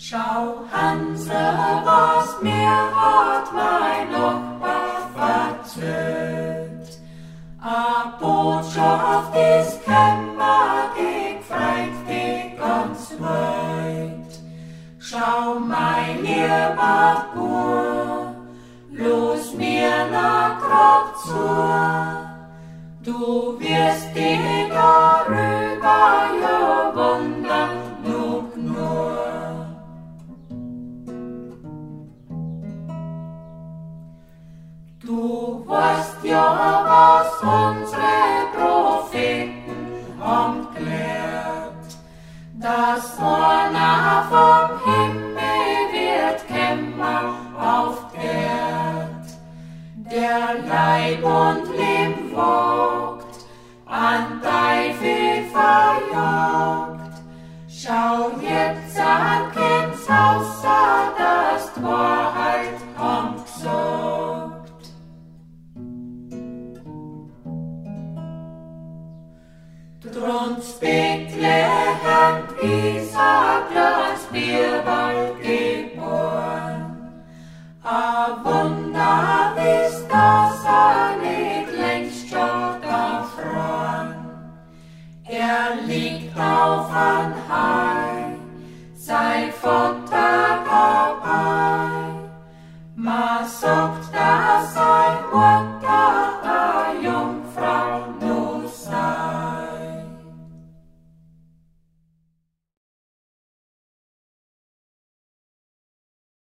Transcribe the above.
Schau, Hansel, was mir hat mein Nachbar verzählt. A Botschaft ist kämmer, ich freit dich ganz weit. Schau, mein lieber Bur, los mir nach grad zu. Du wirst dich darüber ja wundern, Du weißt ja, was unsere Propheten haben gelehrt, dass einer vom Himmel wird kämmer auf Erd, der Leib und Leben wogt, Trotz Bethlehem Isaac als Bierbald geboren. A Wunder ist das er längst schon erfroren. Er liegt auf an